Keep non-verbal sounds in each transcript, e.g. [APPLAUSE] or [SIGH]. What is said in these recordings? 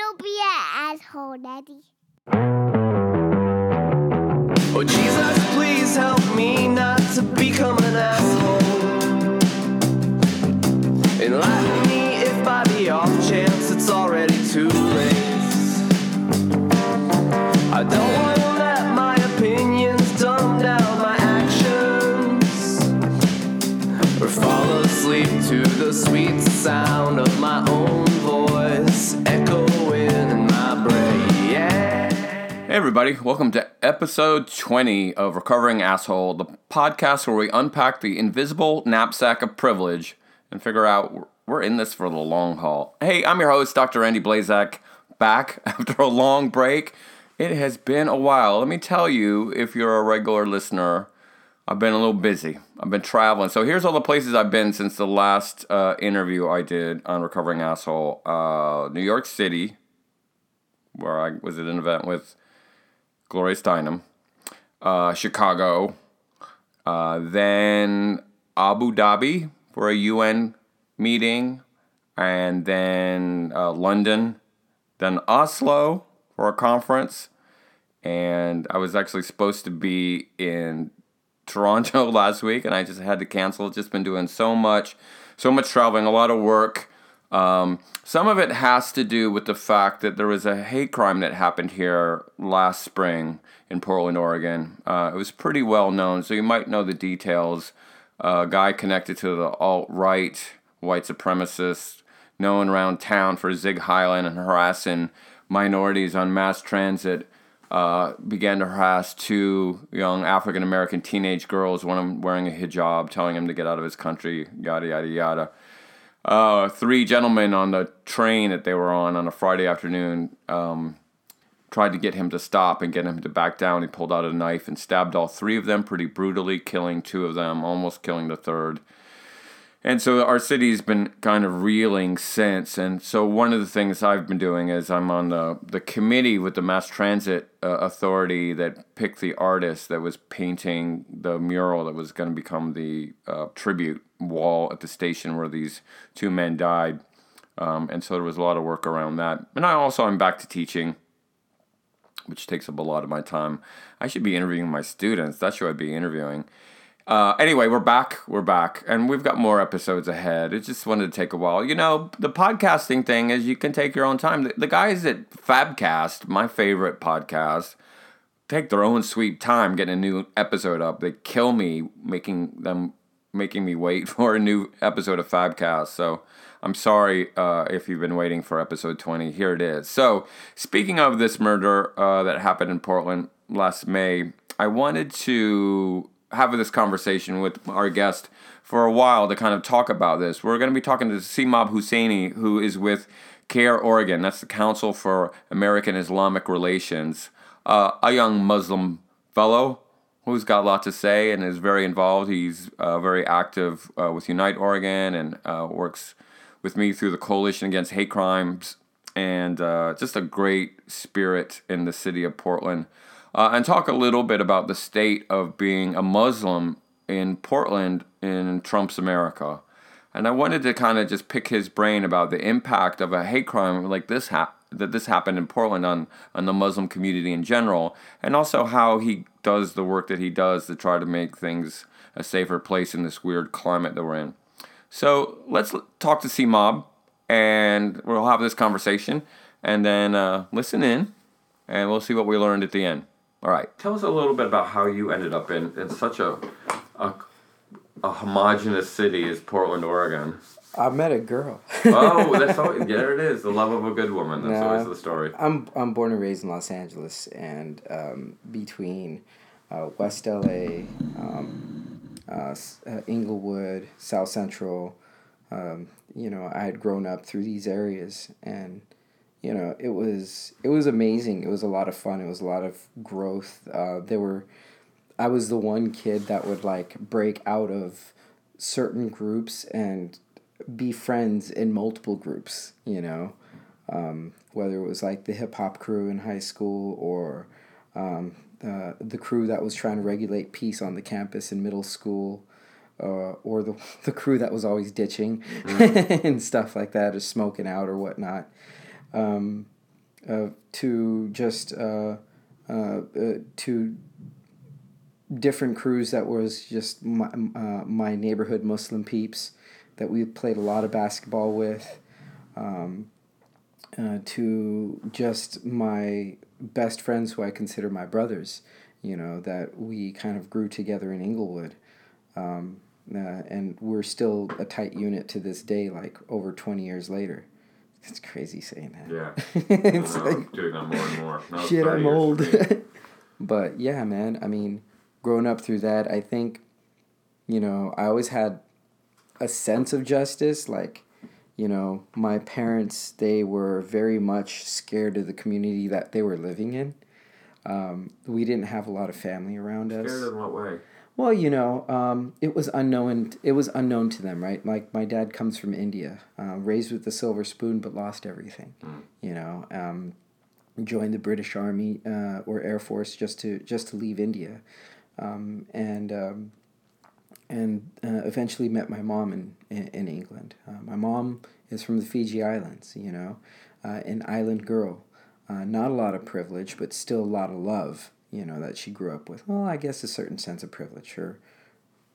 Don't be an asshole, Daddy. Oh, Jesus, please help me not to become an asshole. Enlighten me if by the off chance it's already too late. I don't want to let my opinions dumb down my actions or fall asleep to the sweet sound of my own Hey, everybody, welcome to episode 20 of Recovering Asshole, the podcast where we unpack the invisible knapsack of privilege and figure out we're in this for the long haul. Hey, I'm your host, Dr. Randy Blazak, back [LAUGHS] after a long break. It has been a while. Let me tell you, if you're a regular listener, I've been a little busy. I've been traveling. So here's all the places I've been since the last uh, interview I did on Recovering Asshole uh, New York City, where I was at an event with Gloria Steinem, uh, Chicago, uh, then Abu Dhabi for a UN meeting, and then uh, London, then Oslo for a conference, and I was actually supposed to be in Toronto [LAUGHS] last week, and I just had to cancel. Just been doing so much, so much traveling, a lot of work. Um, some of it has to do with the fact that there was a hate crime that happened here last spring in Portland, Oregon. Uh, it was pretty well known, so you might know the details. a guy connected to the alt right, white supremacist, known around town for Sieg Heiling and harassing minorities on mass transit. Uh, began to harass two young African American teenage girls, one of them wearing a hijab, telling him to get out of his country, yada, yada, yada uh, three gentlemen on the train that they were on on a Friday afternoon um, tried to get him to stop and get him to back down. He pulled out a knife and stabbed all three of them pretty brutally, killing two of them, almost killing the third. And so our city's been kind of reeling since. And so one of the things I've been doing is I'm on the, the committee with the Mass Transit uh, Authority that picked the artist that was painting the mural that was going to become the uh, tribute wall at the station where these two men died. Um, and so there was a lot of work around that. And I also I'm back to teaching, which takes up a lot of my time. I should be interviewing my students. That's who I'd be interviewing. Uh, anyway, we're back. We're back, and we've got more episodes ahead. It just wanted to take a while. You know, the podcasting thing is you can take your own time. The, the guys at Fabcast, my favorite podcast, take their own sweet time getting a new episode up. They kill me making them making me wait [LAUGHS] for a new episode of Fabcast. So I'm sorry uh, if you've been waiting for episode 20. Here it is. So speaking of this murder uh, that happened in Portland last May, I wanted to have this conversation with our guest for a while to kind of talk about this. We're going to be talking to Simab Husseini, who is with CAIR Oregon. That's the Council for American Islamic Relations, uh, a young Muslim fellow who's got a lot to say and is very involved. He's uh, very active uh, with Unite Oregon and uh, works with me through the Coalition Against Hate Crimes and uh, just a great spirit in the city of Portland uh, and talk a little bit about the state of being a Muslim in Portland in Trump's America. And I wanted to kind of just pick his brain about the impact of a hate crime like this ha- that this happened in Portland on, on the Muslim community in general, and also how he does the work that he does to try to make things a safer place in this weird climate that we're in. So let's talk to C Mob, and we'll have this conversation, and then uh, listen in, and we'll see what we learned at the end. All right. Tell us a little bit about how you ended up in, in such a, a a homogenous city as Portland, Oregon. I met a girl. Oh, that's [LAUGHS] always, there it is. The love of a good woman. That's No. always the story. I'm I'm born and raised in Los Angeles, and um, between uh, West LA, um, uh, uh, Inglewood, South Central, um, you know, I had grown up through these areas, and you know, it was it was amazing. It was a lot of fun. It was a lot of growth. Uh, there were, I was the one kid that would like break out of certain groups and be friends in multiple groups. You know, um, whether it was like the hip hop crew in high school or um, the the crew that was trying to regulate peace on the campus in middle school. Uh, or the, [LAUGHS] the crew that was always ditching [LAUGHS] and stuff like that or smoking out or whatnot um, uh, to just uh, uh, uh, to different crews that was just my, uh, my neighborhood Muslim peeps that we played a lot of basketball with. Um, uh, to just my best friends who I consider my brothers, you know, that we kind of grew together in Inglewood. Um, and we're still a tight unit to this day, like over 20 years later. It's crazy saying that. Yeah. [LAUGHS] it's like, doing that more and more. No, shit, I'm old. [LAUGHS] but yeah, man, I mean, growing up through that, I think, you know, I always had a sense of justice. Like, you know, my parents, they were very much scared of the community that they were living in. Um, we didn't have a lot of family around us. Scared in what way? Well, you know, um, it was unknown. It was unknown to them, right? Like my dad comes from India, uh, raised with the silver spoon, but lost everything. You know, um, joined the British Army uh, or Air Force just to just to leave India, um, and um, and uh, eventually met my mom in in, in England. Uh, my mom is from the Fiji Islands. You know, uh, an island girl. Uh, not a lot of privilege, but still a lot of love. You know that she grew up with. Well, I guess a certain sense of privilege. Her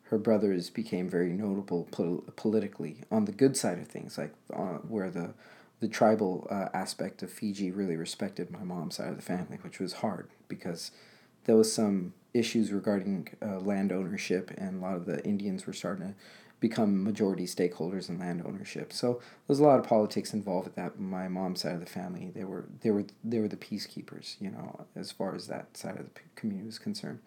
her brothers became very notable pol- politically on the good side of things, like uh, where the the tribal uh, aspect of Fiji really respected my mom's side of the family, which was hard because there was some issues regarding uh, land ownership, and a lot of the Indians were starting to become majority stakeholders in land ownership. So there's a lot of politics involved with that. My mom's side of the family, they were they were they were the peacekeepers, you know, as far as that side of the community was concerned.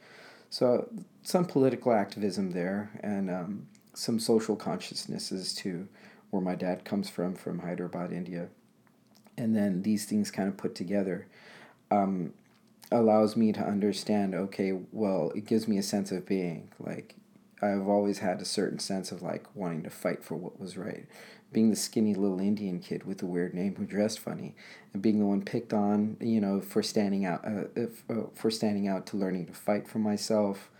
So some political activism there, and um, some social consciousness as to where my dad comes from, from Hyderabad, India, and then these things kind of put together. Um, allows me to understand okay well it gives me a sense of being like i've always had a certain sense of like wanting to fight for what was right. Being the skinny little indian kid with the weird name who dressed funny and being the one picked on you know for standing out uh, if, uh, for standing out to learning to fight for myself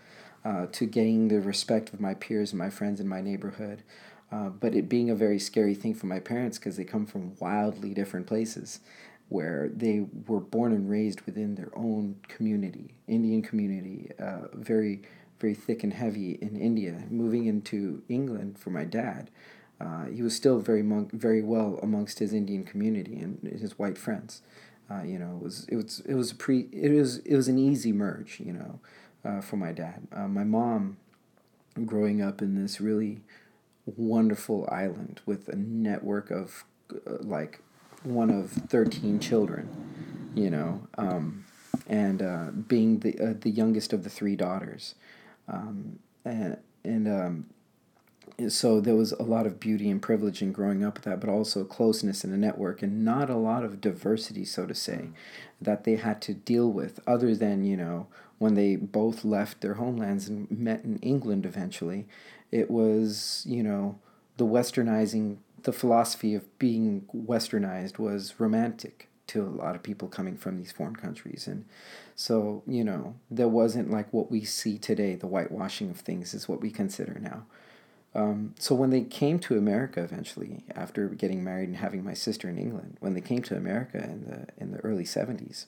uh, to getting the respect of my peers and my friends in my neighborhood. Uh, but it being a very scary thing for my parents because they come from wildly different places where they were born and raised within their own community, Indian community, uh, very, very thick and heavy in India. Moving into England for my dad, uh, he was still very very well amongst his Indian community and his white friends. Uh, you know, it was it was it was pre it was it was an easy merge. You know, uh, for my dad. Uh, my mom, growing up in this really wonderful island with a network of uh, like one of 13 children, you know, um, and uh, being the, the youngest of the three daughters. Um, and and um, so there was a lot of beauty and privilege in growing up with that, but also closeness in a network and not a lot of diversity, so to say, that they had to deal with, other than, you know, when they both left their homelands and met in England eventually. It was, you know, the westernizing the philosophy of being westernized was romantic to a lot of people coming from these foreign countries and so you know there wasn't like what we see today the whitewashing of things is what we consider now um, so when they came to america eventually after getting married and having my sister in england when they came to america in the in the early 70s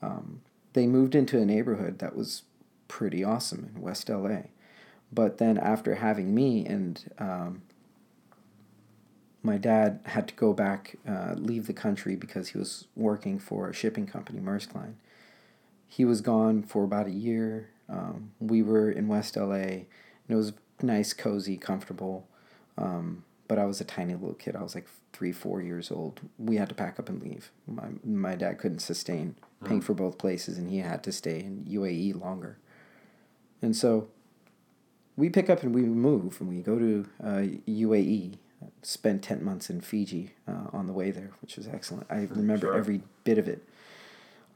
um, they moved into a neighborhood that was pretty awesome in west la but then after having me and um, my dad had to go back, uh, leave the country because he was working for a shipping company, Maersk Line. He was gone for about a year. Um, we were in West LA, and it was nice, cozy, comfortable. Um, but I was a tiny little kid. I was like three, four years old. We had to pack up and leave. My my dad couldn't sustain paying for both places, and he had to stay in UAE longer. And so, we pick up and we move, and we go to uh, UAE Spend 10 months in Fiji uh, on the way there, which was excellent. I remember Sure. every bit of it.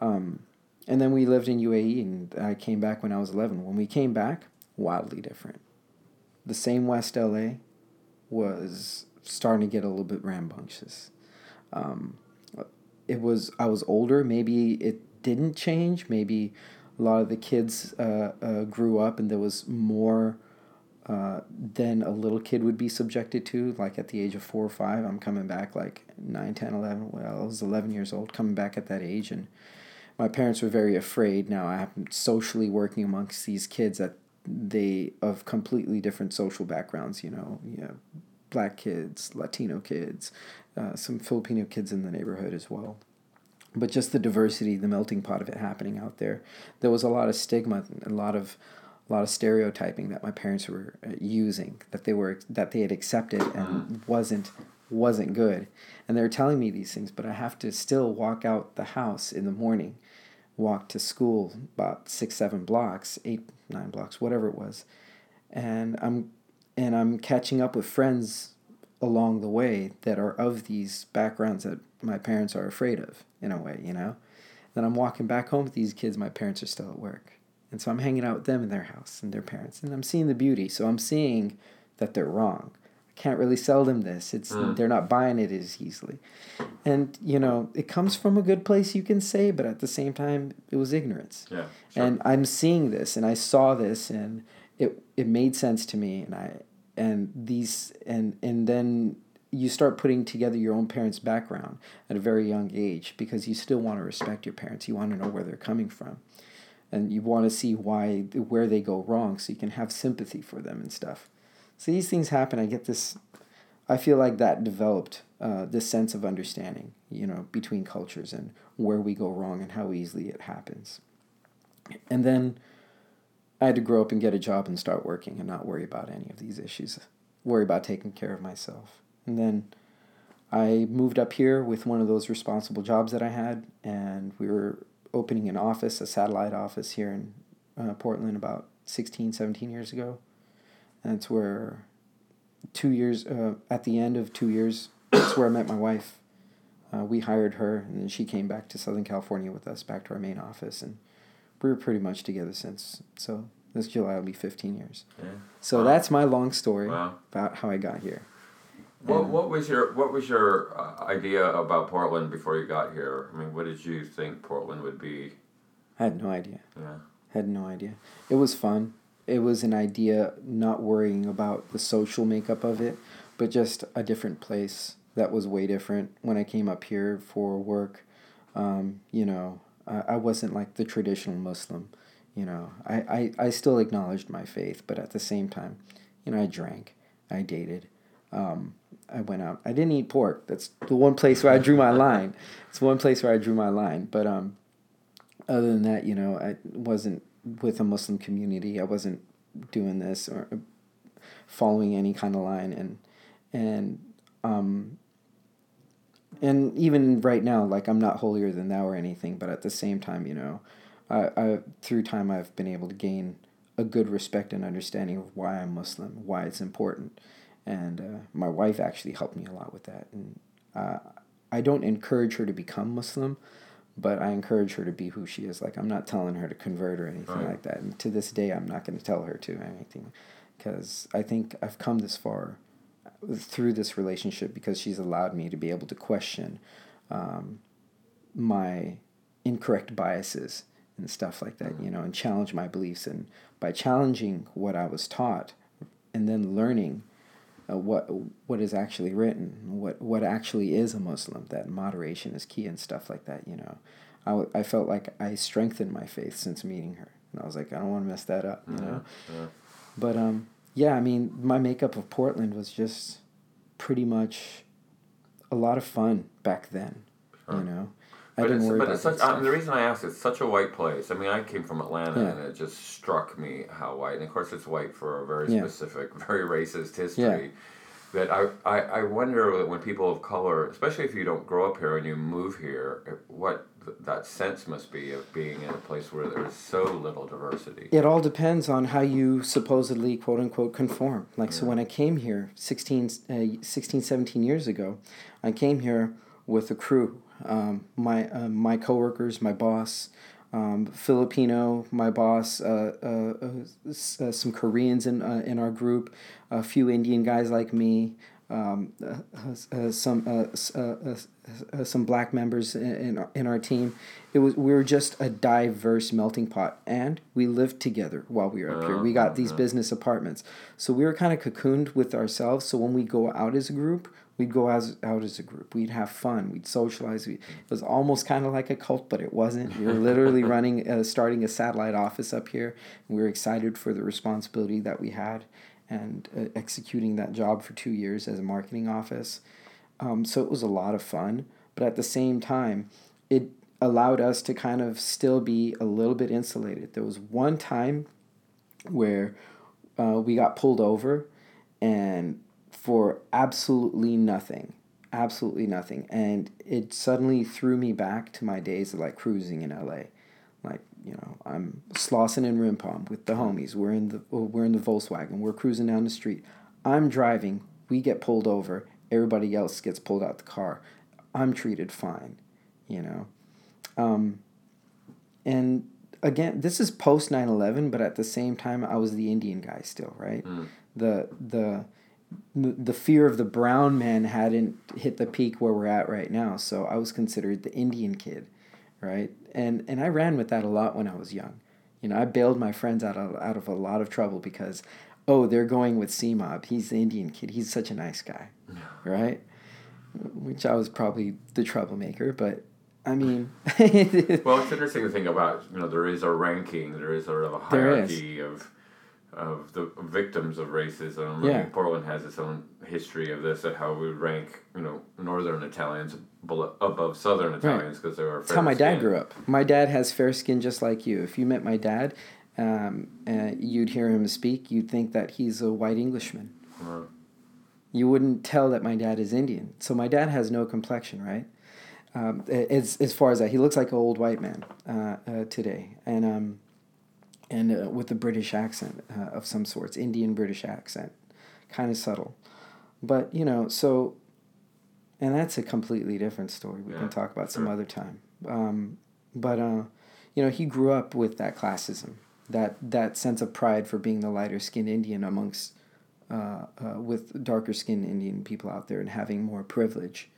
Um, and then we lived in UAE, and I came back when I was 11. When we came back, wildly different. The same West LA was starting to get a little bit rambunctious. Um, it was, I was older, maybe it didn't change. Maybe a lot of the kids uh, uh, grew up and there was more uh, than a little kid would be subjected to. Like at the age of four or five, I'm coming back like 9, 10, 11. Well, I was 11 years old, coming back at that age. And my parents were very afraid. Now I'm socially working amongst these kids that they of completely different social backgrounds, you know, you know black kids, Latino kids, uh, some Filipino kids in the neighborhood as well. But just the diversity, the melting pot of it happening out there. There was a lot of stigma, a lot of a lot of stereotyping that my parents were uh, using that they were that they had accepted and wasn't wasn't good and they were telling me these things but i have to still walk out the house in the morning walk to school about six seven blocks eight nine blocks whatever it was and i'm and i'm catching up with friends along the way that are of these backgrounds that my parents are afraid of in a way you know then i'm walking back home with these kids my parents are still at work and so I'm hanging out with them in their house and their parents, and I'm seeing the beauty. So I'm seeing that they're wrong. Can't really sell them this. It's Mm. they're not buying it as easily, and you know it comes from a good place, you can say, but at the same time, it was ignorance. Yeah. Sure. And I'm seeing this, and I saw this, and it it made sense to me, and I and these and and then you start putting together your own parents' background at a very young age because you still want to respect your parents. You want to know where they're coming from and you want to see why where they go wrong so you can have sympathy for them and stuff so these things happen i get this i feel like that developed uh, this sense of understanding you know between cultures and where we go wrong and how easily it happens and then i had to grow up and get a job and start working and not worry about any of these issues worry about taking care of myself and then i moved up here with one of those responsible jobs that i had and we were opening an office, a satellite office here in uh, Portland about 16, 17 years ago. It's where two years, uh, at the end of two years, that's where I met my wife. Uh, we hired her, and then she came back to Southern California with us, back to our main office. And we were pretty much together since. So this July will be 15 years. Yeah. So Wow. that's my long story Wow. about how I got here. What, what was your what was your uh, idea about Portland before you got here? I mean, what did you think Portland would be? I had no idea. Yeah. Had no idea. It was fun. It was an idea not worrying about the social makeup of it, but just a different place that was way different. When I came up here for work, um, you know, I, I wasn't like the traditional Muslim. You know, I, I, I still acknowledged my faith, but at the same time, you know, I drank, I dated, um, I went out. I didn't eat pork. That's the one place where I drew my line. It's one place where I drew my line. But um, other than that, you know, I wasn't with a Muslim community. I wasn't doing this or following any kind of line, and and um, and even right now, like I'm not holier than thou or anything. But at the same time, you know, I, I through time I've been able to gain a good respect and understanding of why I'm Muslim, why it's important, and uh, my wife actually helped me a lot with that. And uh, I don't encourage her to become Muslim, but I encourage her to be who she is. Like I'm not telling her to convert or anything Right. like that. And to this day, I'm not going to tell her to anything, because I think I've come this far through this relationship because she's allowed me to be able to question um, my incorrect biases and stuff like that, you know, and challenge my beliefs. And by challenging what I was taught, and then learning uh, what what is actually written, what what actually is a Muslim, that moderation is key and stuff like that. You know, I, w- I felt like I strengthened my faith since meeting her, and I was like, I don't want to mess that up. You know, yeah. but um, yeah, I mean, my makeup of Portland was just pretty much a lot of fun back then. Sure. You know, I But didn't it's, worry but about such, um, stuff. the reason I asked, it's such a white place. I mean, I came from Atlanta, Yeah. and it just struck me how white. And of course, it's white for a very Yeah. specific, [LAUGHS] very racist history. That I, I, I wonder that when people of color, especially if you don't grow up here and you move here, what th- that sense must be of being in a place where there's so little diversity. It all depends on how you supposedly quote unquote conform. Like, so when I came here 16, uh, 16 17 years ago, I came here with the crew. Um, my, uh, my coworkers, my boss, um, Filipino, my boss, uh, uh, uh, uh, some Koreans in, uh, in our group, a few Indian guys like me, um, some some black members in in our, in our team. It was we were just a diverse melting pot, and we lived together while we were up here. We got these business apartments, so we were kind of cocooned with ourselves. So when we go out as a group, we'd go as out as a group. We'd have fun. We'd socialize. We, it was almost kind of like a cult, but it wasn't. We were literally [LAUGHS] running, uh, starting a satellite office up here. We were excited for the responsibility that we had, and uh, executing that job for two years as a marketing office. Um, so it was a lot of fun, but at the same time, it allowed us to kind of still be a little bit insulated. There was one time where uh, we got pulled over and for absolutely nothing absolutely nothing. And it suddenly threw me back to my days of like cruising in la like you know i'm slossing in rimpom with the homies. We're in the we're in the volkswagen. We're cruising down the street. I'm driving. We get pulled over. Everybody else gets pulled out the car. I'm treated fine you know? Um, and again this is post 9-11 but at the same time i was the indian guy still right? The the the fear of the brown man hadn't hit the peak where we're at right now. So i was considered the indian kid right? And and i ran with that a lot when i was young. You know i bailed my friends out of, out of a lot of trouble because oh they're going with c-mob. He's the indian kid. He's such a nice guy right? Which i was probably the troublemaker but i mean [LAUGHS] Well, it's interesting to think about. You know, there is a ranking. There is sort of a hierarchy of of the victims of racism. I Yeah. mean, Portland has its own history of this. At how we rank, you know, northern Italians above southern Italians because they were. That's how my dad grew up. My dad has fair skin just like you. If you met my dad, um, uh, you'd hear him speak, you'd think that he's a white Englishman. Wow. You wouldn't tell that my dad is Indian. So my dad has no complexion, right? Um, as, as far as that, he looks like an old white man uh, uh, today, and um, and uh, with a British accent uh, of some sorts, Indian British accent, kind of subtle, but you know, so, and that's a completely different story. We Yeah, can talk about some other time. Um, but uh, you know, he grew up with that classism, that that sense of pride for being the lighter skinned Indian amongst uh, uh, with darker skinned Indian people out there and having more privilege.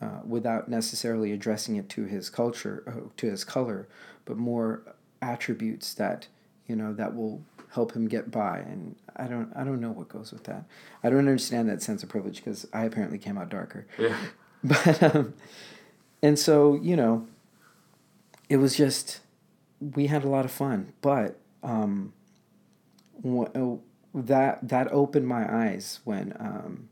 Uh, without necessarily addressing it to his culture, uh, to his color, but more attributes that you know that will help him get by. And I don't, I don't know what goes with that. I don't understand that sense of privilege because I apparently came out darker. Yeah. [LAUGHS] But um, and so you know, it was just we had a lot of fun, but um, wh- uh, that that opened my eyes when um,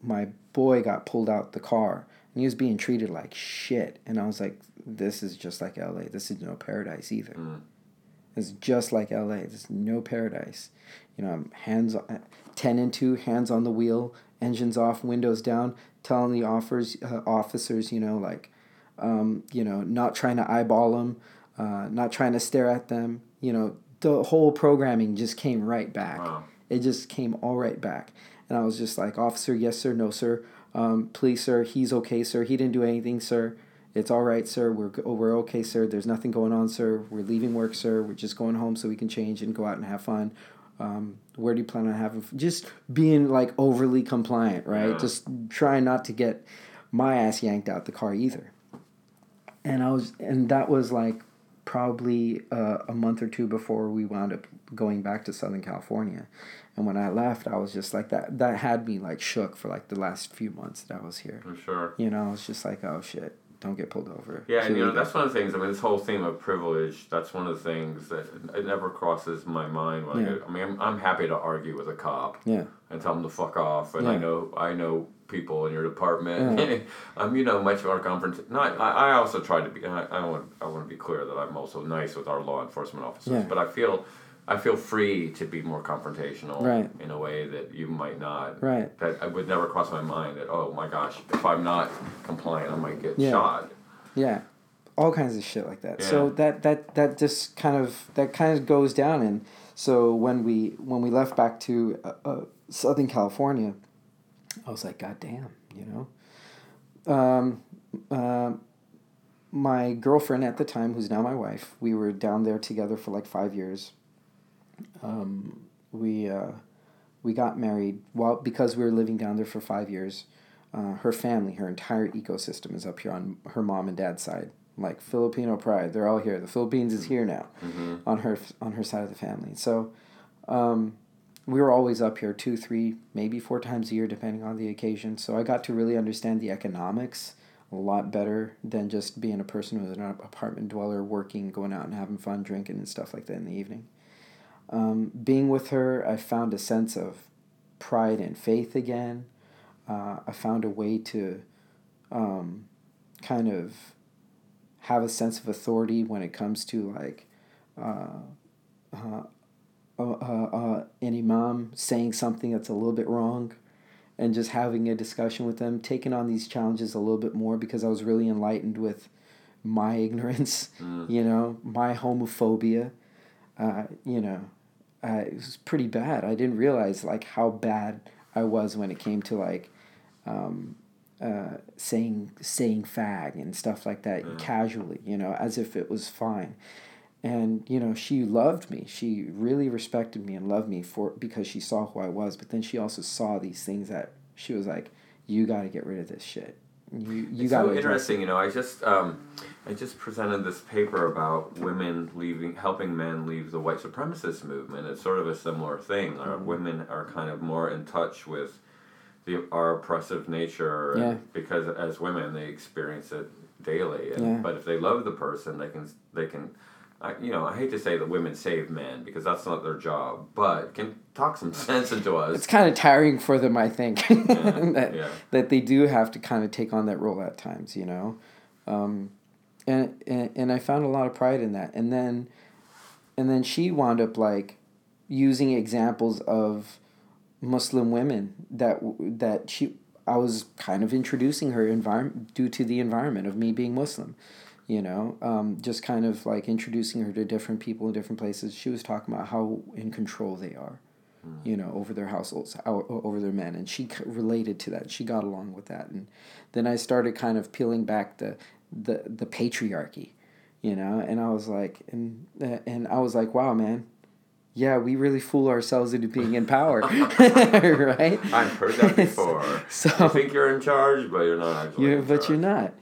my boy got pulled out the car and he was being treated like shit, and I was like, this is just like L.A. This is no paradise either. It's just like LA. There's no paradise. You know, I'm hands on, 10 and 2, hands on the wheel, engines off, windows down, telling the offers, uh, officers, you know, like, um, you know, not trying to eyeball them, uh, not trying to stare at them. You know, the whole programming just came right back. Wow. It just came all right back. And I was just like, officer, yes, sir, no, sir. Um, please, sir, he's okay, sir. He didn't do anything, sir. It's all right, sir. We're, go- we're okay, sir. There's nothing going on, sir. We're leaving work, sir. We're just going home so we can change and go out and have fun. Um, where do you plan on having f-? Just being like overly compliant, right? Yeah. Just trying not to get my ass yanked out the car either. And I was, and that was like probably uh, a month or two before we wound up going back to Southern California. And when I left, I was just like that. That had me like shook for like the last few months that I was here. For sure. You know, I was just like, oh shit, don't get pulled over. Yeah, and you know that's one of the things. I mean, this whole theme of privilege. That's one of the things that it never crosses my mind. When I, Yeah. I mean, I'm, I'm happy to argue with a cop yeah, and tell him to fuck off. And I know I know people in your department. I'm [LAUGHS] um, you know much more confront. Not I, I also try to be. I, I want I want to be clear that I'm also nice with our law enforcement officers. Yeah. But I feel. I feel free to be more confrontational Right. in a way that you might not. Right. That I would never cross my mind that oh my gosh if I'm not compliant I might get Yeah. shot. yeah, all kinds of shit like that. So that that that just kind of that kind of goes down. And so when we when we left back to uh, uh, Southern California, I was like, God damn, you know. Um, um, my girlfriend at the time, who's now my wife, we were down there together for like five years. Um, we uh, we got married. Well, because we were living down there for five years, uh, her family, her entire ecosystem is up here on her mom and dad's side. Like Filipino pride, they're all here. The Philippines is here now, on her on her side of the family. So, um, we were always up here two, three, maybe four times a year, depending on the occasion. So I got to really understand the economics a lot better than just being a person who's an apartment dweller, working, going out and having fun, drinking and stuff like that in the evening. Um, being with her, I found a sense of pride and faith again. Uh, I found a way to um, kind of have a sense of authority when it comes to like uh, uh, uh, uh, an imam saying something that's a little bit wrong and just having a discussion with them, taking on these challenges a little bit more because I was really enlightened with my [LAUGHS] ignorance, you know, my homophobia. Uh, you know, uh, it was pretty bad. I didn't realize like how bad I was when it came to like um, uh, saying saying fag and stuff like that casually, you know, as if it was fine. And you know, she loved me. She really respected me and loved me for because she saw who I was. But then she also saw these things that she was like, "You got to get rid of this shit. You you It's got so to interesting, you know. I just um, I just presented this paper about women leaving, helping men leave the white supremacist movement. It's sort of a similar thing. Our Mm-hmm. women are kind of more in touch with the our oppressive nature, Yeah. because as women they experience it daily. And, Yeah. But if they love the person, they can they can. I, you know, I hate to say that women save men because that's not their job, but can talk some [LAUGHS] sense into us. It's kind of tiring for them, I think, [LAUGHS] that yeah. that they do have to kind of take on that role at times, you know, um, and, and and I found a lot of pride in that, and then, and then she wound up like using examples of Muslim women that that she I was kind of introducing her environment due to the environment of me being Muslim, you know, um, just kind of like introducing her to different people in different places. She was talking about how in control they are, you know, over their households, over their men, and she related to that. She got along with that, and then I started kind of peeling back the the the patriarchy, you know, and I was like, and and I was like, wow, man. Yeah, we really fool ourselves into being in power, [LAUGHS] [LAUGHS] right? I've heard that before. [LAUGHS] So- you think you're in charge, but you're not actually. You're, but you're charge. not.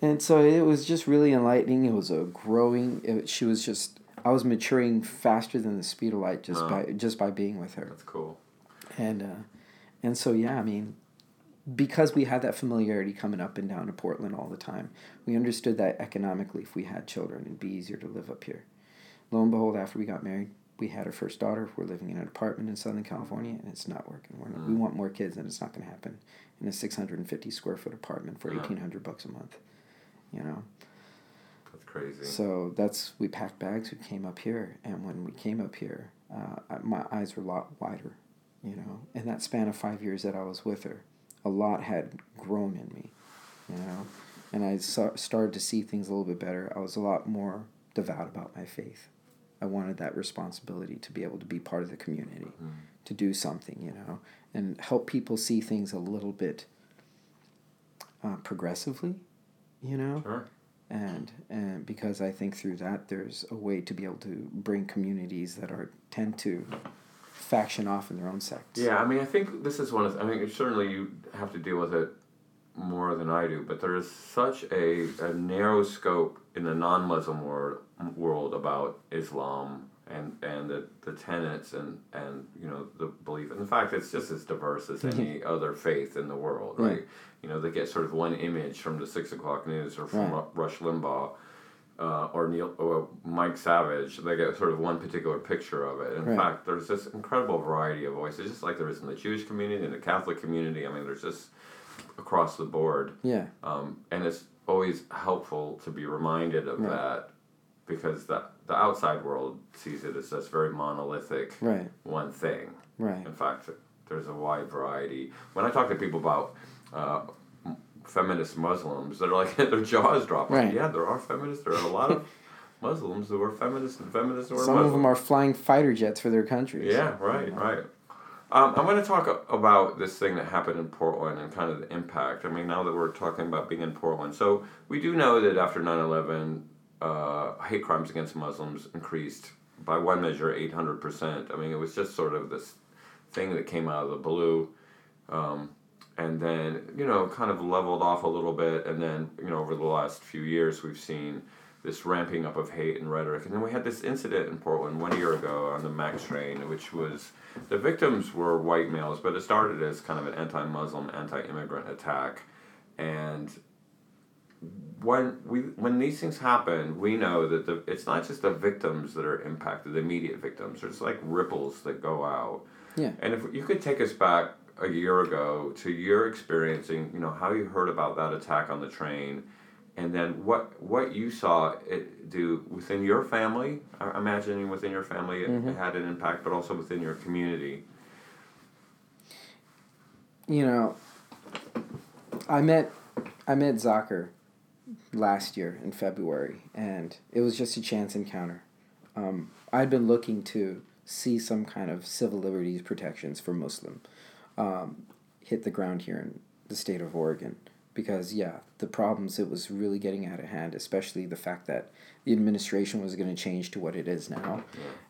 And so it was just really enlightening. It was a growing. It, she was just. I was maturing faster than the speed of light just Wow. by just by being with her. That's cool. And uh, and so yeah, I mean, because we had that familiarity coming up and down to Portland all the time, we understood that economically, if we had children, it'd be easier to live up here. Lo and behold, after we got married, we had our first daughter. We're living in an apartment in Southern California, and it's not working. We're not, We want more kids, and it's not going to happen in a six hundred and fifty square foot apartment for Yeah. eighteen hundred bucks a month. You know. That's crazy. So that's we packed bags. We came up here, and when we came up here, uh, my eyes were a lot wider. You know, in that span of five years that I was with her, a lot had grown in me. You know, and I saw, started to see things a little bit better. I was a lot more devout about my faith. I wanted that responsibility to be able to be part of the community, to do something, you know, and help people see things a little bit uh, progressively, you know Sure. and and because I think through that there's a way to be able to bring communities that are tend to faction off in their own sects. Yeah, I mean, I think this is one of. I mean, certainly you have to deal with it more than I do, but there is such a, a narrow scope in the non-Muslim world, world about Islam and and the, the tenets and and you know the belief and the fact it's just as diverse as any other faith in the world, right? Right. You know, they get sort of one image from the six o'clock news or from Right. Rush Limbaugh. Uh, or Neil or Mike Savage, they get sort of one particular picture of it. In Right. fact, there's this incredible variety of voices, just like there is in the Jewish community and the Catholic community. I mean, there's just across the board, Yeah. um, and it's always helpful to be reminded of Right. that because the the outside world sees it as this very monolithic Right. one thing. Right. In fact, there's a wide variety. When I talk to people about uh, feminist Muslims, they're like [LAUGHS] their jaws drop. Right. Yeah, there are feminists. There are a lot of [LAUGHS] Muslims who are feminists and feminists who are Some Muslim. of them are flying fighter jets for their countries. Yeah, right, right. Um, I'm going to talk about this thing that happened in Portland and kind of the impact. I mean, now that we're talking about being in Portland. So, we do know that after 9 11, uh, hate crimes against Muslims increased by one measure 800%. I mean, it was just sort of this thing that came out of the blue. Um, and then, you know, kind of leveled off a little bit. And then, you know, over the last few years, we've seen this ramping up of hate and rhetoric. And then we had this incident in Portland one year ago on the Max train, which was the victims were white males, but it started as kind of an anti Muslim, anti immigrant attack. And when we when these things happen, we know that the it's not just the victims that are impacted, the immediate victims. There's like ripples that go out. Yeah. And if you could take us back a year ago to your experiencing, you know, how you heard about that attack on the train, and then what what you saw it do within your family. I'm imagining within your family it, it had an impact, but also within your community. you know, I met I met Zakir last year in February, and it was just a chance encounter. Um, I'd been looking to see some kind of civil liberties protections for Muslim um, hit the ground here in the state of Oregon because yeah, the problems it was really getting out of hand, especially the fact that the administration was going to change to what it is now.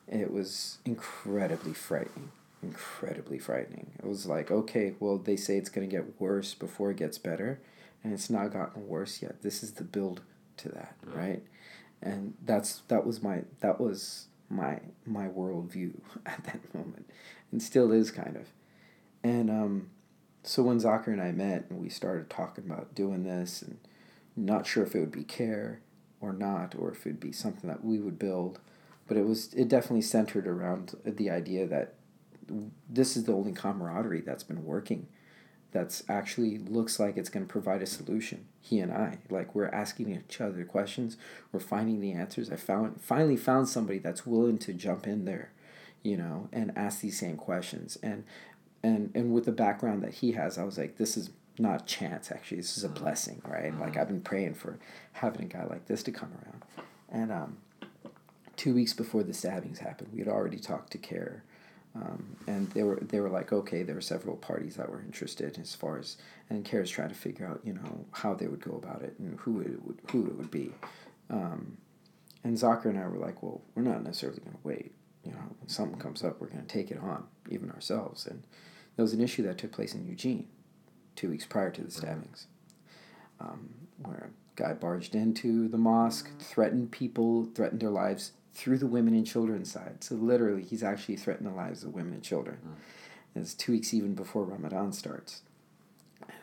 Yeah. It was incredibly frightening incredibly frightening. It was like, okay, well, they say it's going to get worse before it gets better, and it's not gotten worse yet. This is the build to that, right? And that's that was my that was my my worldview [LAUGHS] at that moment, and still is kind of. And um, so when Zakir and I met and we started talking about doing this, and not sure if it would be CAIR or not, or if it'd be something that we would build, but it was it definitely centered around the idea that this is the only camaraderie that's been working that's actually looks like it's going to provide a solution he and i. Like we're asking each other questions we're finding the answers. I found finally found somebody that's willing to jump in there you know and ask these same questions. And and and with the background that he has i was like this is not chance actually. This is a blessing right? Like i've been praying for having a guy like this to come around. And um two weeks before the stabbings happened we had already talked to CAIR um, and they were they were like, okay, there were several parties that were interested as far as and CAIR's trying to figure out, you know, how they would go about it and who it would who it would be. Um, and Zakir and I were like, well, we're not necessarily going to wait. You know, when something comes up, we're going to take it on, even ourselves. And there was an issue that took place in Eugene, two weeks prior to the stabbings, um, where a guy barged into the mosque, threatened people, threatened their lives through the women and children side. So literally, he's actually threatened the lives of women and children. And it's two weeks even before Ramadan starts.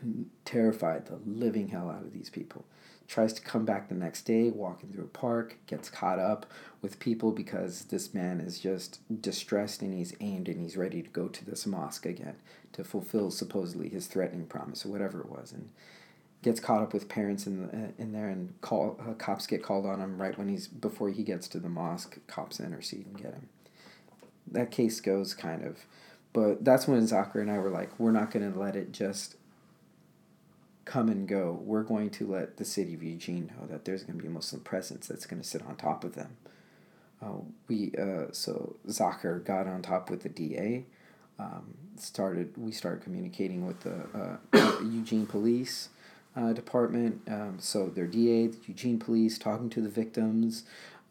And terrified the living hell out of these people. Tries to come back the next day, walking through a park, gets caught up with people because this man is just distressed and he's aimed and he's ready to go to this mosque again to fulfill supposedly his threatening promise or whatever it was. And gets caught up with parents in the, in there and call uh, cops get called on him right when he's before he gets to the mosque cops intercede and get him that case goes kind of but that's when Zakir and I were like we're not going to let it just come and go we're going to let the city of Eugene know that there's going to be a Muslim presence that's going to sit on top of them uh, we uh, so Zakir got on top with the DA um, started we started communicating with the uh, [COUGHS] Eugene police uh, department. Um, so their DA, the Eugene police, talking to the victims,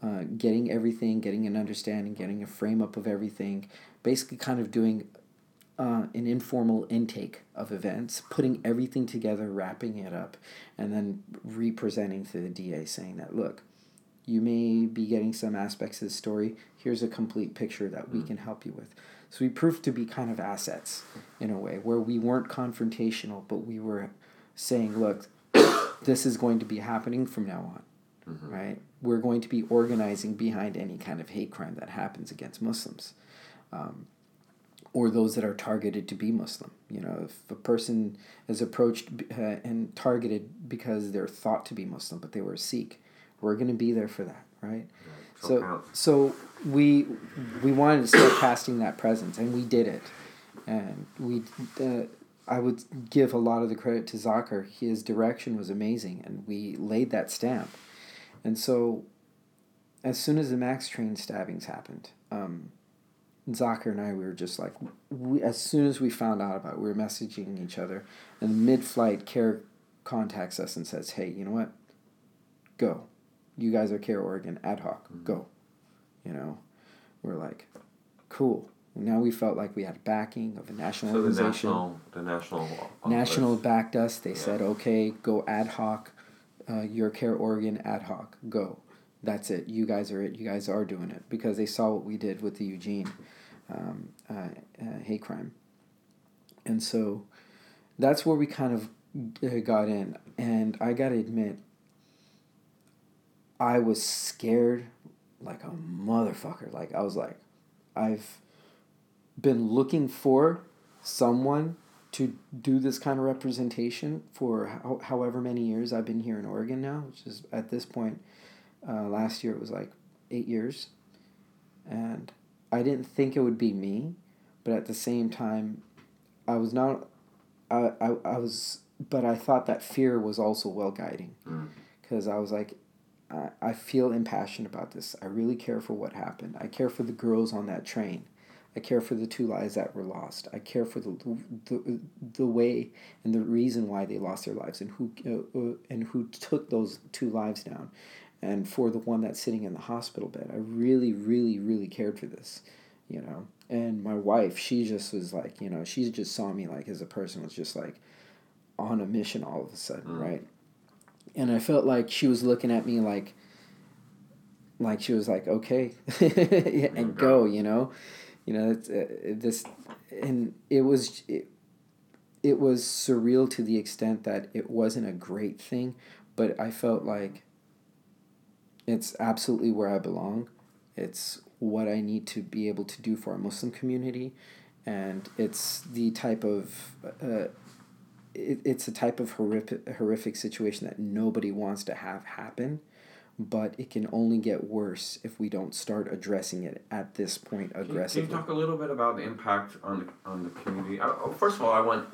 uh, getting everything, getting an understanding, getting a frame up of everything, basically kind of doing uh, an informal intake of events, putting everything together, wrapping it up, and then representing to the DA saying that, look, you may be getting some aspects of the story. Here's a complete picture that we can help you with. So we proved to be kind of assets in a way where we weren't confrontational, but we were saying, look, [COUGHS] this is going to be happening from now on, right? We're going to be organizing behind any kind of hate crime that happens against Muslims. Um, or those that are targeted to be Muslim. You know, if a person is approached uh, and targeted because they're thought to be Muslim, but they were a Sikh, we're going to be there for that, right? so So, counts. so we we wanted to start casting that presence, and we did it. And we, uh, I would give a lot of the credit to Zakir. His direction was amazing, and we laid that stamp. And so, as soon as the Max train stabbings happened, um, Zakir and I, we were just like, we, as soon as we found out about it, we were messaging each other. And mid flight, CAIR contacts us and says, hey, you know what? Go. You guys are CAIR Oregon ad hoc. Go. You know, we're like, cool. Now we felt like we had backing of a national So the organization. national, the national, National backed us. They Yeah. said, okay, go ad hoc, uh, your CAIR Oregon ad hoc, go. That's it. You guys are it. You guys are doing it because they saw what we did with the Eugene um, uh, uh, hate crime. And so that's where we kind of uh, got in. And I got to admit, I was scared like a motherfucker. Like, I was like, I've been looking for someone to do this kind of representation for how, however many years I've been here in Oregon now, which is at this point, uh, last year it was like eight years. And I didn't think it would be me, but at the same time, I was not, I, I, I was, but I thought that fear was also well guiding. Mm. Because I was like, I, I feel impassioned about this. I really care for what happened. I care for the girls on that train. I care for the two lives that were lost. I care for the the, the way and the reason why they lost their lives and who uh, uh, and who took those two lives down, and for the one that's sitting in the hospital bed. I really, really, really cared for this, you know. And my wife, she just was like, you know, she just saw me like as a person was just like on a mission all of a sudden, Mm. right? And I felt like she was looking at me like like she was like okay [LAUGHS] and go you know you know it's, uh, this and it was it, it was surreal to the extent that it wasn't a great thing but i felt like it's absolutely where i belong it's what i need to be able to do for our muslim community and it's the type of uh, it, it's a type of horrific horrific situation that nobody wants to have happen but it can only get worse if we don't start addressing it at this point Can aggressively. Can you talk a little bit about the impact on the, on the community? Oh, first of all, I want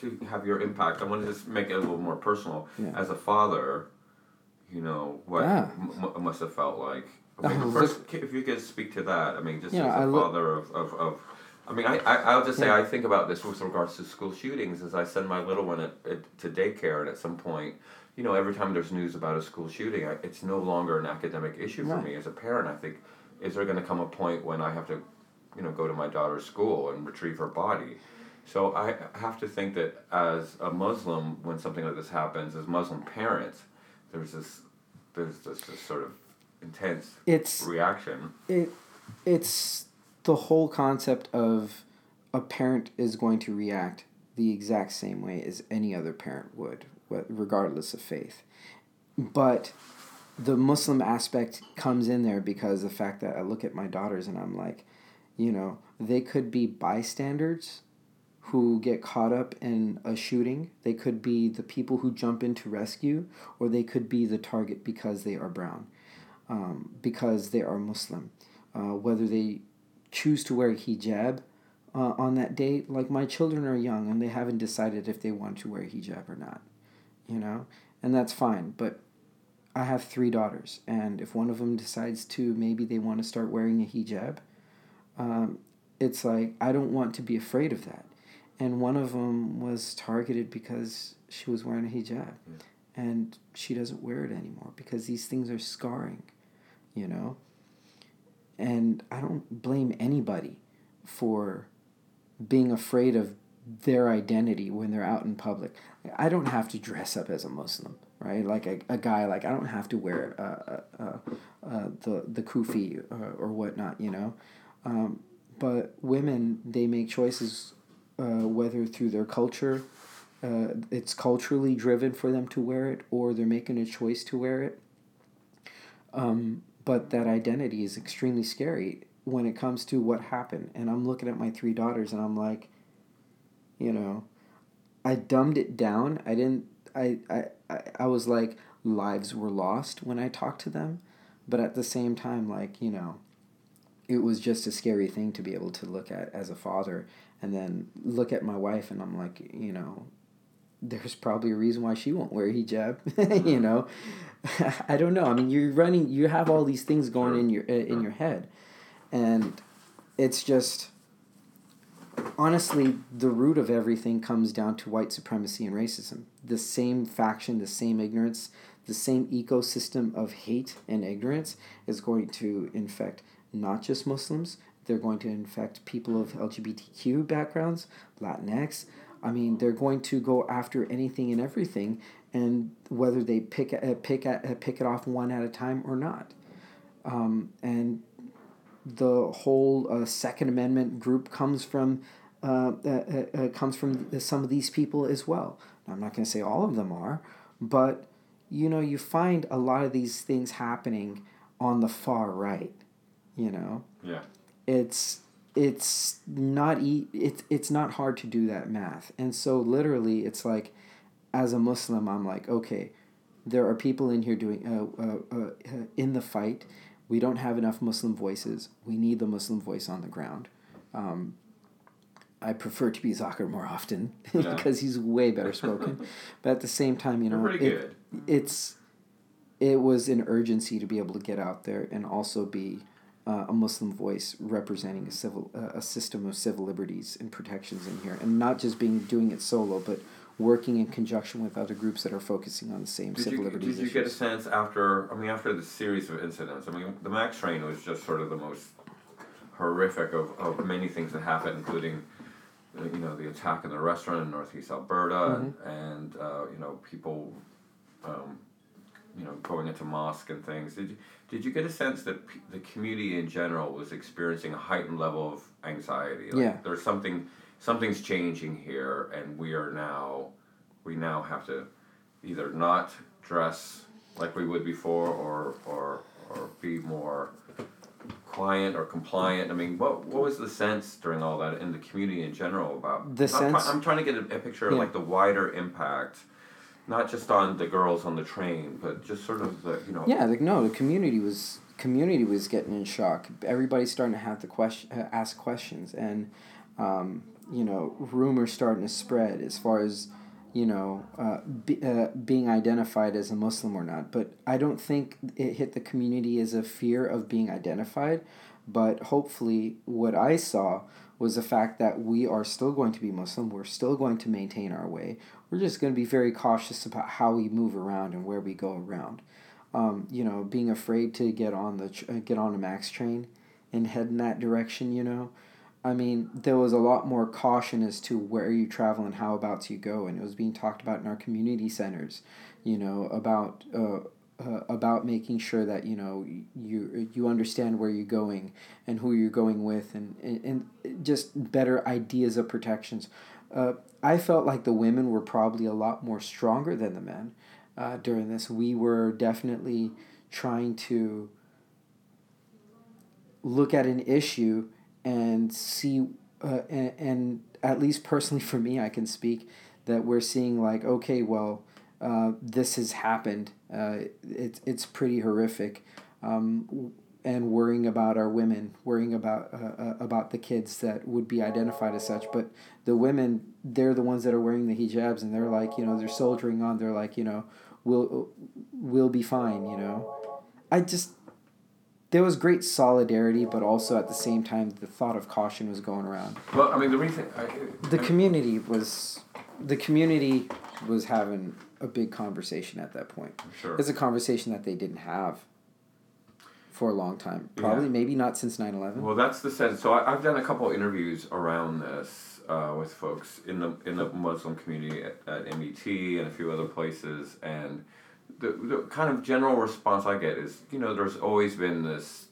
to have your impact. I want to just make it a little more personal. Yeah. As a father, you know what Ah. m- must have felt like. I mean, [LAUGHS] first, if you could speak to that. I mean, just Yeah, as a father of, of, of I mean, I, I, I'll just say Yeah. I think about this with regards to school shootings as I send my little one at, at, to daycare, and at some point, you know, every time there's news about a school shooting, I, it's no longer an academic issue for Right. me as a parent. I think, is there going to come a point when I have to, you know, go to my daughter's school and retrieve her body? So I have to think that as a Muslim, when something like this happens, as Muslim parents, there's this, there's this, this sort of intense It's reaction. it it's the whole concept of a parent is going to react the exact same way as any other parent would, regardless of faith. But the Muslim aspect comes in there because the fact that I look at my daughters and I'm like, you know, they could be bystanders who get caught up in a shooting. They could be the people who jump in to rescue, or they could be the target because they are brown, um, because they are Muslim. Uh, whether they choose to wear a hijab uh, on that day, like my children are young and they haven't decided if they want to wear hijab or not, you know, and that's fine. But I have three daughters, and if one of them decides to, maybe they want to start wearing a hijab, um, it's like I don't want to be afraid of that. And one of them was targeted because she was wearing a hijab, and she doesn't wear it anymore because these things are scarring, you know. And I don't blame anybody for being afraid of their identity when they're out in public. I don't have to dress up as a Muslim, right? Like a, a guy, like I don't have to wear uh, uh, uh, uh, the the kufi uh, or whatnot, you know. Um, but women, they make choices, uh, whether through their culture, uh, it's culturally driven for them to wear it, or they're making a choice to wear it. Um, but that identity is extremely scary when it comes to what happened. And I'm looking at my three daughters, and I'm like, you know, I dumbed it down. I didn't. I I I, I was like lives were lost when I talked to them, but at the same time, like you know, it was just a scary thing to be able to look at as a father, and then look at my wife, and I'm like, you know, there's probably a reason why she won't wear hijab. [LAUGHS] you know, [LAUGHS] I don't know. I mean, you're running. You have all these things going Sure. in your uh, in your head, and it's just honestly the root of everything comes down to white supremacy and racism. The same faction, the same ignorance, the same ecosystem of hate and ignorance is going to infect not just Muslims, they're going to infect people of LGBTQ backgrounds, Latinx. I mean, they're going to go after anything and everything, and whether they pick pick pick it off one at a time or not. Um, and the whole uh, Second Amendment group comes from uh, uh, uh, uh, comes from some of these people as well. Now, I'm not going to say all of them are, but you know, you find a lot of these things happening on the far right. You know, Yeah. It's it's not e- it's it's not hard to do that math, and so literally, it's like, as a Muslim, I'm like, okay, there are people in here doing uh, uh, uh, in the fight. We don't have enough Muslim voices. We need the Muslim voice on the ground. Um, I prefer to be Zakir more often [LAUGHS] Yeah. because he's way better spoken. [LAUGHS] but at the same time, you know, it- it's it was an urgency to be able to get out there and also be uh, a Muslim voice representing a civil uh, a system of civil liberties and protections in here, and not just being doing it solo, but working in conjunction with other groups that are focusing on the same Did civil you, liberties did you issues. get a sense after, I mean, after the series of incidents, I mean, the Max train was just sort of the most horrific of, of many things that happened, including, uh, you know, the attack in the restaurant in Northeast Alberta and, and uh, you know, people, um, you know, going into mosque and things. Did you, did you get a sense that p- the community in general was experiencing a heightened level of anxiety? Like, Yeah. There's something, something's changing here, and we are now, we now have to either not dress like we would before, or or or be more quiet or compliant. I mean, what what was the sense during all that in the community in general about? The sense- I'm trying to get a, a picture of like the wider impact. Not just on the girls on the train, but just sort of the you know. Yeah, like no, the community was community was getting in shock. Everybody's starting to have to question, uh, ask questions, and um, you know, rumors starting to spread as far as you know, uh, be, uh, being identified as a Muslim or not. But I don't think it hit the community as a fear of being identified. But hopefully, what I saw was the fact that we are still going to be Muslim. We're still going to maintain our way. We're just going to be very cautious about how we move around and where we go around. Um, you know, being afraid to get on the tr- uh, get on a Max train and head in that direction. You know, I mean, there was a lot more caution as to where you travel and how about you go, and it was being talked about in our community centers. You know, about uh, uh, about making sure that you know you you understand where you're going and who you're going with, and and, and just better ideas of protections. Uh, I felt like the women were probably a lot more stronger than the men uh, during this. We were definitely trying to look at an issue and see, uh, and, and at least personally [LAUGHS] for me, I can speak that we're seeing like, okay, well, uh, this has happened. Uh, it's it's pretty horrific, um, and worrying about our women, worrying about uh, uh, about the kids that would be identified as such. But the women, they're the ones that are wearing the hijabs, and they're like, you know, they're soldiering on. They're like, you know, we'll we'll be fine. You know, I just there was great solidarity, but also at the same time, the thought of caution was going around. Well, I mean, the reason I, The I- community was, the community was having a big conversation at that point. Sure. It's a conversation that they didn't have for a long time. Probably, Yeah. maybe not since 9 11. Well, that's the sense. So I, I've done a couple interviews around this uh, with folks in the in the Muslim community at, at MET and a few other places, and the, the kind of general response I get is, you know, there's always been this,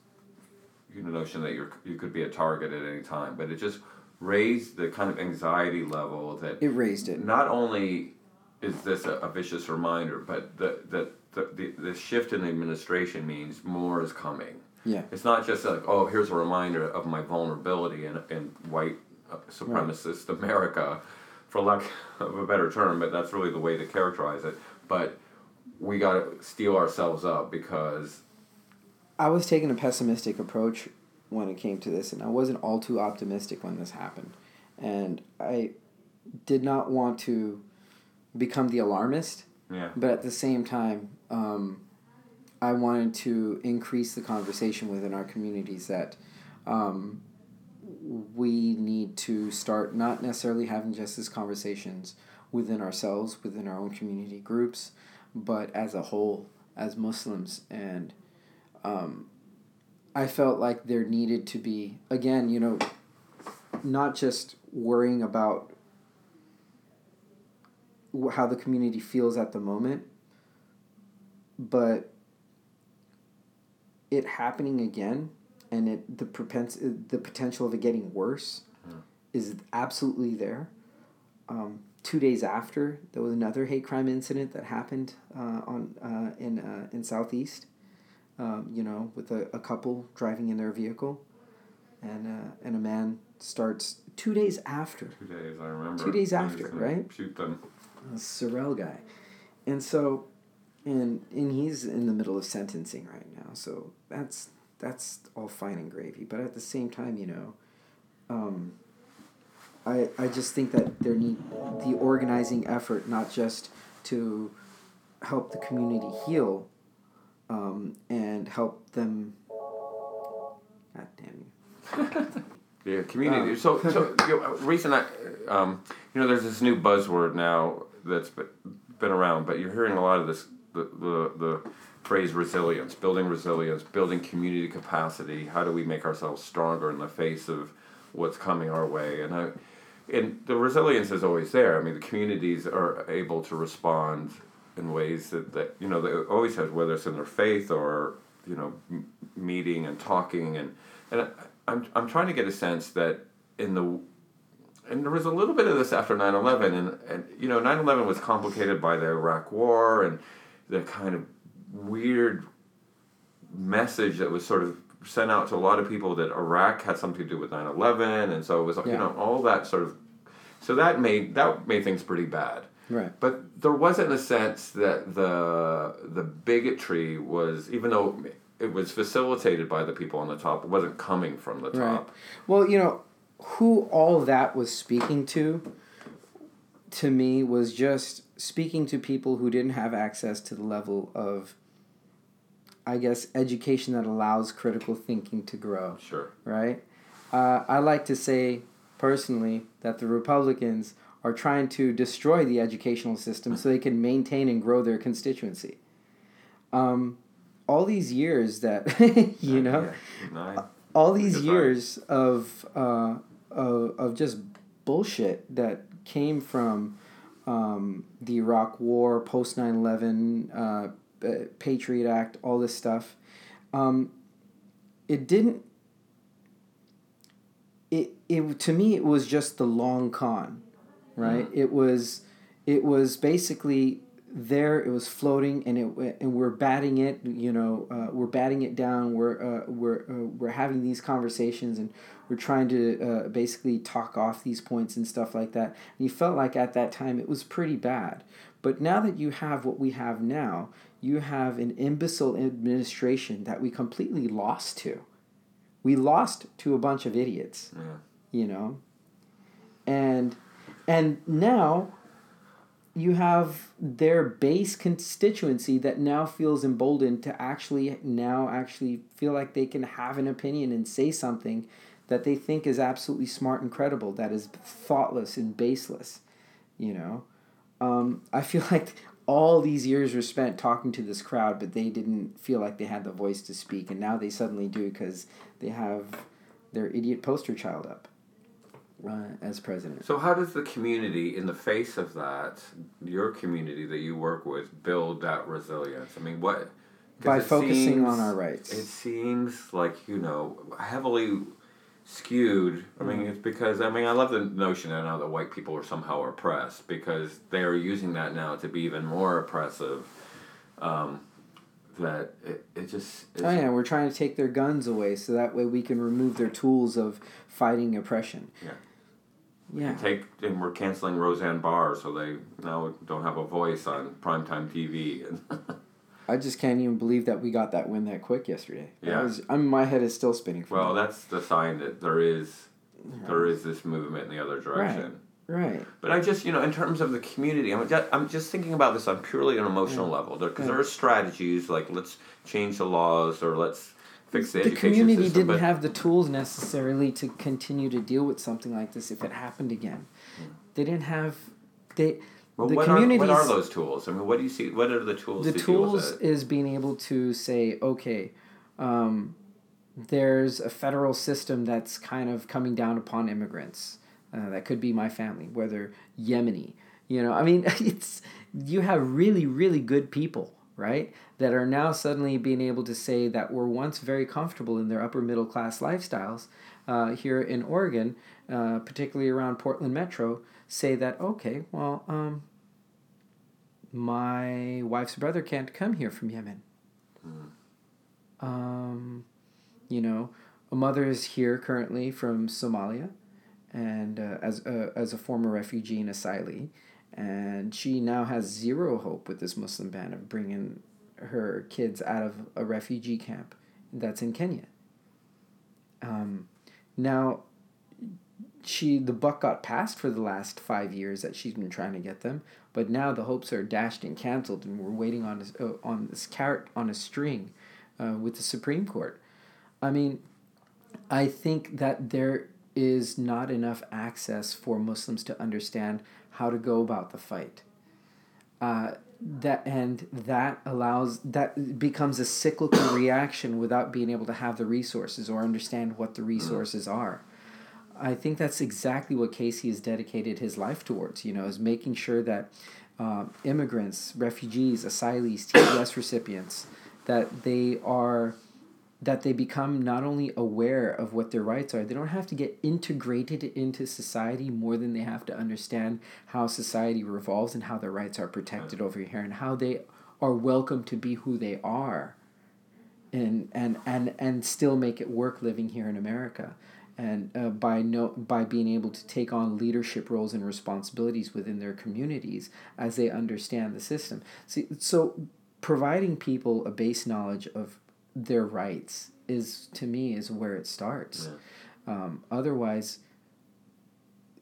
you know, notion that you're you could be a target at any time, but it just raised the kind of anxiety level that It raised it. not only is this a, a vicious reminder, but the, the, the, the, the shift in the administration means more is coming. Yeah. It's not just like, oh, here's a reminder of my vulnerability in, in white uh, supremacist America, for lack of a better term, but that's really the way to characterize it. But we got to steel ourselves up because, I was taking a pessimistic approach when it came to this, and I wasn't all too optimistic when this happened. And I did not want to become the alarmist, yeah, but at the same time, um, I wanted to increase the conversation within our communities that um, we need to start not necessarily having just these conversations within ourselves, within our own community groups, but as a whole, as Muslims. And um, I felt like there needed to be again, you know, not just worrying about how the community feels at the moment, but it happening again and it the propens- the potential of it getting worse is absolutely there. Um, two days after, there was another hate crime incident that happened uh, on uh, in uh, in southeast. Um, you know, with a, a couple driving in their vehicle, and uh, and a man starts two days after Two days, I remember. Two days after, right? Shoot them. A Sorrel guy, and so, and and he's in the middle of sentencing right now. So that's that's all fine and gravy. But at the same time, you know, um, I I just think that there need the organizing effort, not just to help the community heal, um, and help them. God damn you. [LAUGHS] Yeah, community. Um, so, so you know, reason I, um, you know, there's this new buzzword now that's been, around, but you're hearing a lot of this, the, the, the phrase resilience, building resilience, building community capacity. How do we make ourselves stronger in the face of what's coming our way? And I, and the resilience is always there. I mean, the communities are able to respond in ways that, that you know they always have, whether it's in their faith or you know m- meeting and talking and and I, I'm I'm trying to get a sense that in the and there was a little bit of this after 9-11 and, and you know 9-11 was complicated by the iraq war and the kind of weird message that was sort of sent out to a lot of people that iraq had something to do with 9-11 and so it was you know all that sort of so that made that made things pretty bad Right. but there wasn't a sense that the the bigotry was even though it was facilitated by the people on the top it wasn't coming from the Right. top Well, you know, who all that was speaking to, to me, was just speaking to people who didn't have access to the level of, I guess, education that allows critical thinking to grow, sure. Right? Uh, I like to say, personally, that the Republicans are trying to destroy the educational system so they can maintain and grow their constituency. Um, all these years that, [LAUGHS] you know, all these years of, uh, of of just bullshit that came from um, the Iraq War, post 9-11, uh, uh, Patriot Act, all this stuff, um, it didn't. It, it to me it was just the long con, right? It was it was basically there. It was floating, and it and we're batting it. You know, uh, we're batting it down. We're uh, we're uh, we're having these conversations, and we're trying to uh, basically talk off these points and stuff like that. And you felt like at that time it was pretty bad. But now that you have what we have now, you have an imbecile administration that we completely lost to. We lost to a bunch of idiots Yeah. you know and and now you have their base constituency that now feels emboldened to actually now actually feel like they can have an opinion and say something that they think is absolutely smart and credible that is thoughtless and baseless you know? Um, i feel [LAUGHS] like all these years were spent talking to this crowd but they didn't feel like they had the voice to speak and now they suddenly do because they have their idiot poster child up uh, as president. So how does the community, in the face of that, your community that you work with, build that resilience? I mean, what by focusing seems- on our rights. It seems like you know heavily skewed. I mean, it's because I mean I love the notion that now that white people are somehow oppressed because they are using that now to be even more oppressive. Um, that it, it just Oh yeah, we're trying to take their guns away so that way we can remove their tools of fighting oppression. Yeah. Yeah. take and we're canceling Roseanne Barr so they now don't have a voice on primetime TV and [LAUGHS] I just can't even believe that we got that win that quick yesterday. Yeah. was, I mean, my head is still spinning. From well that. that's the sign that there is there is this movement in the other direction. right. But I just, you know, in terms of the community, I'm just, I'm just thinking about this on purely an emotional level. Because there, are strategies like let's change the laws or let's fix the, The community system. didn't have the tools necessarily to continue to deal with something like this if it happened again. Hmm. They didn't have they well, the what, are, what are those tools? I mean, what do you see? What are the tools? the to tools is being able to say okay um, there's a federal system that's kind of coming down upon immigrants. Uh, that could be my family, whether Yemeni. You know, I mean, [LAUGHS] it's you have really, really good people, right? That are now suddenly being able to say that were once very comfortable in their upper middle class lifestyles uh, here in Oregon, uh, particularly around Portland Metro, say that okay, well, um, my wife's brother can't come here from Yemen. Um, you know, a mother is here currently from Somalia, and uh, as a, as a former refugee and asylee, and she now has zero hope with this Muslim ban of bringing her kids out of a refugee camp that's in Kenya. Um, now, she the buck got passed for the last five years that she's been trying to get them, but now the hopes are dashed and canceled, and we're waiting on this uh, on this carrot on a string, uh, with the Supreme Court. I mean, I think that there is not enough access for Muslims to understand how to go about the fight. Uh, that and that allows that becomes a cyclical [COUGHS] reaction without being able to have the resources or understand what the resources are. I think that's exactly what Casey has dedicated his life towards. You know, is making sure that um, immigrants, refugees, asylees, TPS [COUGHS] recipients, that they are that they become not only aware of what their rights are, they don't have to get integrated into society more than they have to understand how society revolves and how their rights are protected over here and how they are welcome to be who they are and and and, and still make it work living here in America. And uh, by no by being able to take on leadership roles and responsibilities within their communities as they understand the system. See, so providing people a base knowledge of their rights is to me is where it starts. Um, otherwise,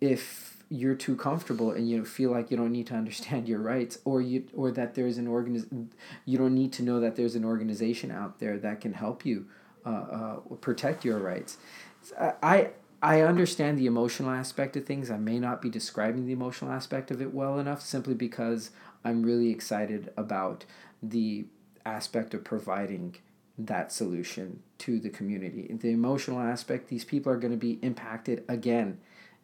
if you're too comfortable and you feel like you don't need to understand your rights, or you or that there's an organiz- you don't need to know that there's an organization out there that can help you uh, uh, protect your rights. I I understand the emotional aspect of things. I may not be describing the emotional aspect of it well enough, simply because I'm really excited about the aspect of providing that solution to the community. The emotional aspect, these people are going to be impacted again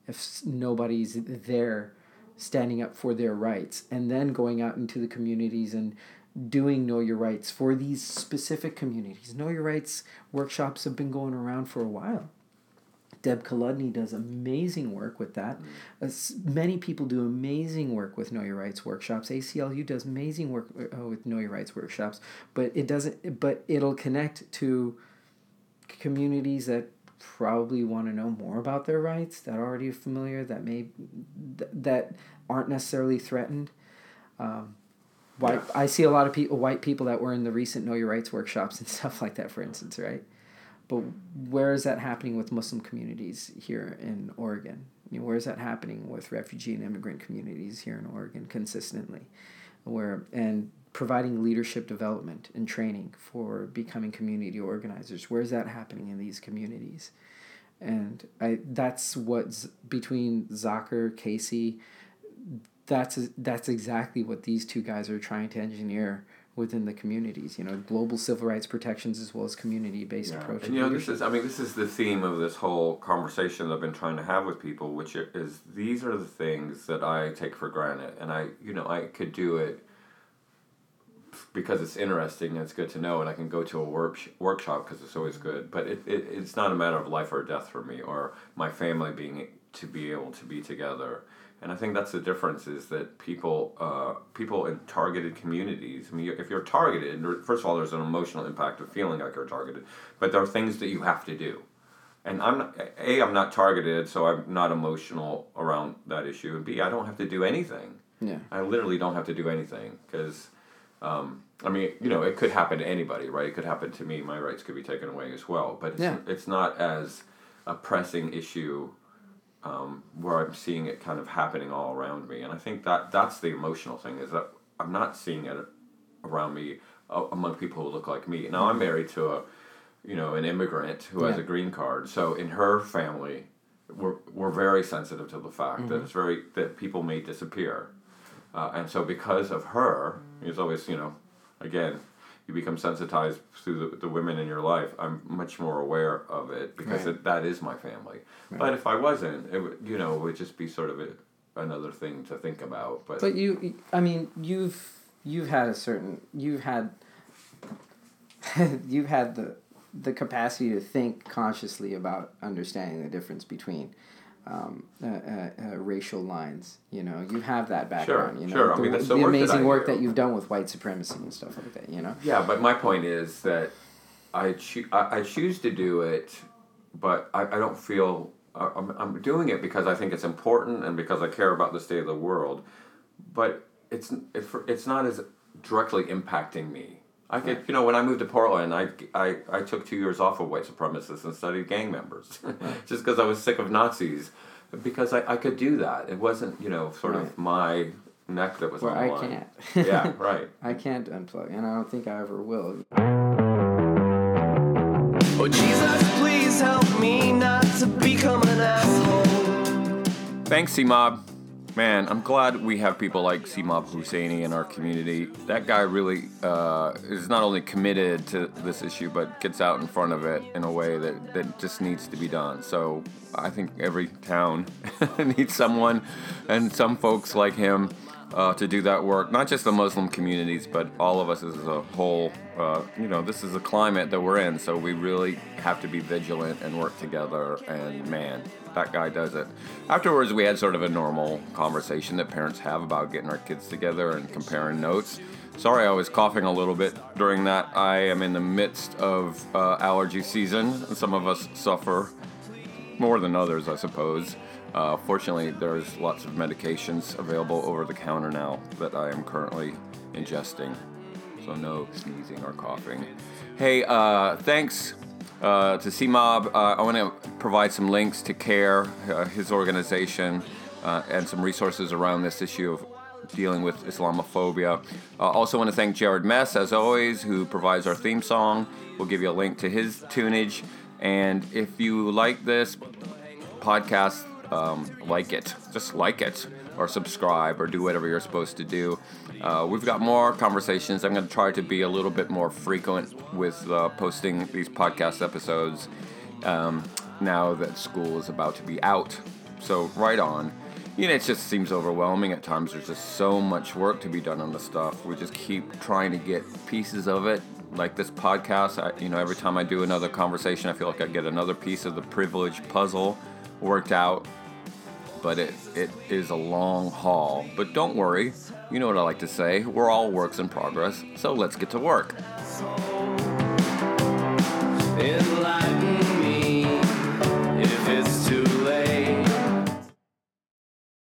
if nobody's there standing up for their rights and then going out into the communities and doing know your rights for these specific communities. Know your rights workshops have been going around for a while. Deb Kolodny does amazing work with that. As many people do amazing work with Know Your Rights workshops. ACLU does amazing work uh, with Know Your Rights workshops, but it doesn't. But it'll connect to communities that probably want to know more about their rights that already are already familiar that may th- that aren't necessarily threatened. Um, white, I see a lot of people, white people that were in the recent Know Your Rights workshops and [LAUGHS] stuff like that, for instance, right? But where is that happening with Muslim communities here in Oregon? You know, where is that happening with refugee and immigrant communities here in Oregon consistently? Where and providing leadership development and training for becoming community organizers. Where is that happening in these communities? And I that's what's between Zakir, Casey. That's that's exactly what these two guys are trying to engineer within the communities. You know, global civil rights protections as well as community based Yeah. approach. And you know, this is I mean, this is the theme of this whole conversation that I've been trying to have with people, which is these are the things that I take for granted, and I you know I could do it because it's interesting and it's good to know, and I can go to a work workshop because it's always good. But it, it it's not a matter of life or death for me or my family being to be able to be together. And I think that's the difference is that people, uh, people in targeted communities. I mean, if you're targeted, first of all, there's an emotional impact of feeling like you're targeted, but there are things that you have to do. And I'm not, a, I'm not targeted, so I'm not emotional around that issue. And b, I don't have to do anything. Yeah. I literally don't have to do anything because, um, I mean, you know, it could happen to anybody, right? It could happen to me. My rights could be taken away as well. But it's, Yeah. it's not as a pressing issue um, where I'm seeing it kind of happening all around me. And I think that that's the emotional thing is that I'm not seeing it around me uh, among people who look like me. Now I'm married to a, you know, an immigrant who has a green card. So in her family, we're, we're very sensitive to the fact that it's very that people may disappear, uh, and so because of her, there's always you know, again, you become sensitized through the, the women in your life, I'm much more aware of it because Right. it, that is my family. But if I wasn't, it would, you know, it would just be sort of a, another thing to think about. But, But you, I mean, you've you've had a certain you've had [LAUGHS] you've had the the capacity to think consciously about understanding the difference between um, uh, uh, uh, racial lines. You know, you have that background. you know, sure. I the, mean, that's the the work that amazing I work do. that you've done with white supremacy and stuff like that. You know, Yeah, but my point is that I, choo- I, I choose to do it, but I, I don't feel I- I'm, I'm doing it because I think it's important and because I care about the state of the world. But it's it, it's not as directly impacting me. I could, you know, when I moved to Portland, I, I, I took two years off of white supremacists and studied gang members, [LAUGHS] just because I was sick of Nazis. Because I, I could do that. It wasn't, you know, sort Right. of my neck that was where on the I line. can't. [LAUGHS] yeah, [LAUGHS] right. I can't unplug, and I don't think I ever will. Oh, Jesus, please help me not to become an asshole. Thanks, Seemab. Man, I'm glad we have people like Mob Husseini in our community. That guy really uh, is not only committed to this issue, but gets out in front of it in a way that, that just needs to be done. So I think every town [LAUGHS] needs someone and some folks like him uh, to do that work. Not just the Muslim communities, but all of us as a whole. Uh, you know, this is the climate that we're in, so we really have to be vigilant and work together. And man, that guy does it. Afterwards, we had sort of a normal conversation that parents have about getting our kids together and comparing notes. Sorry, I was coughing a little bit during that. I am in the midst of uh, allergy season, and some of us suffer more than others, I suppose. Uh, fortunately, there's lots of medications available over the counter now that I am currently ingesting. So no sneezing or coughing. Hey, uh, thanks uh, to Seemab. Uh, I want to provide some links to CAIR, uh, his organization, uh, and some resources around this issue of dealing with Islamophobia. Uh, also want to thank Jared Mees, as always, who provides our theme song. We'll give you a link to his tunage. And if you like this podcast, um, like it. Just like it, or subscribe, or do whatever you're supposed to do. Uh, we've got more conversations. I'm going to try to be a little bit more frequent with uh, posting these podcast episodes um, now that school is about to be out. So, right on. You know, it just seems overwhelming at times. There's just so much work to be done on the stuff. We just keep trying to get pieces of it. Like this podcast, I, you know, every time I do another conversation, I feel like I get another piece of the privilege puzzle worked out but it, it is a long haul. But don't worry, you know what I like to say we're all works in progress, so let's get to work. Enlighten me if it's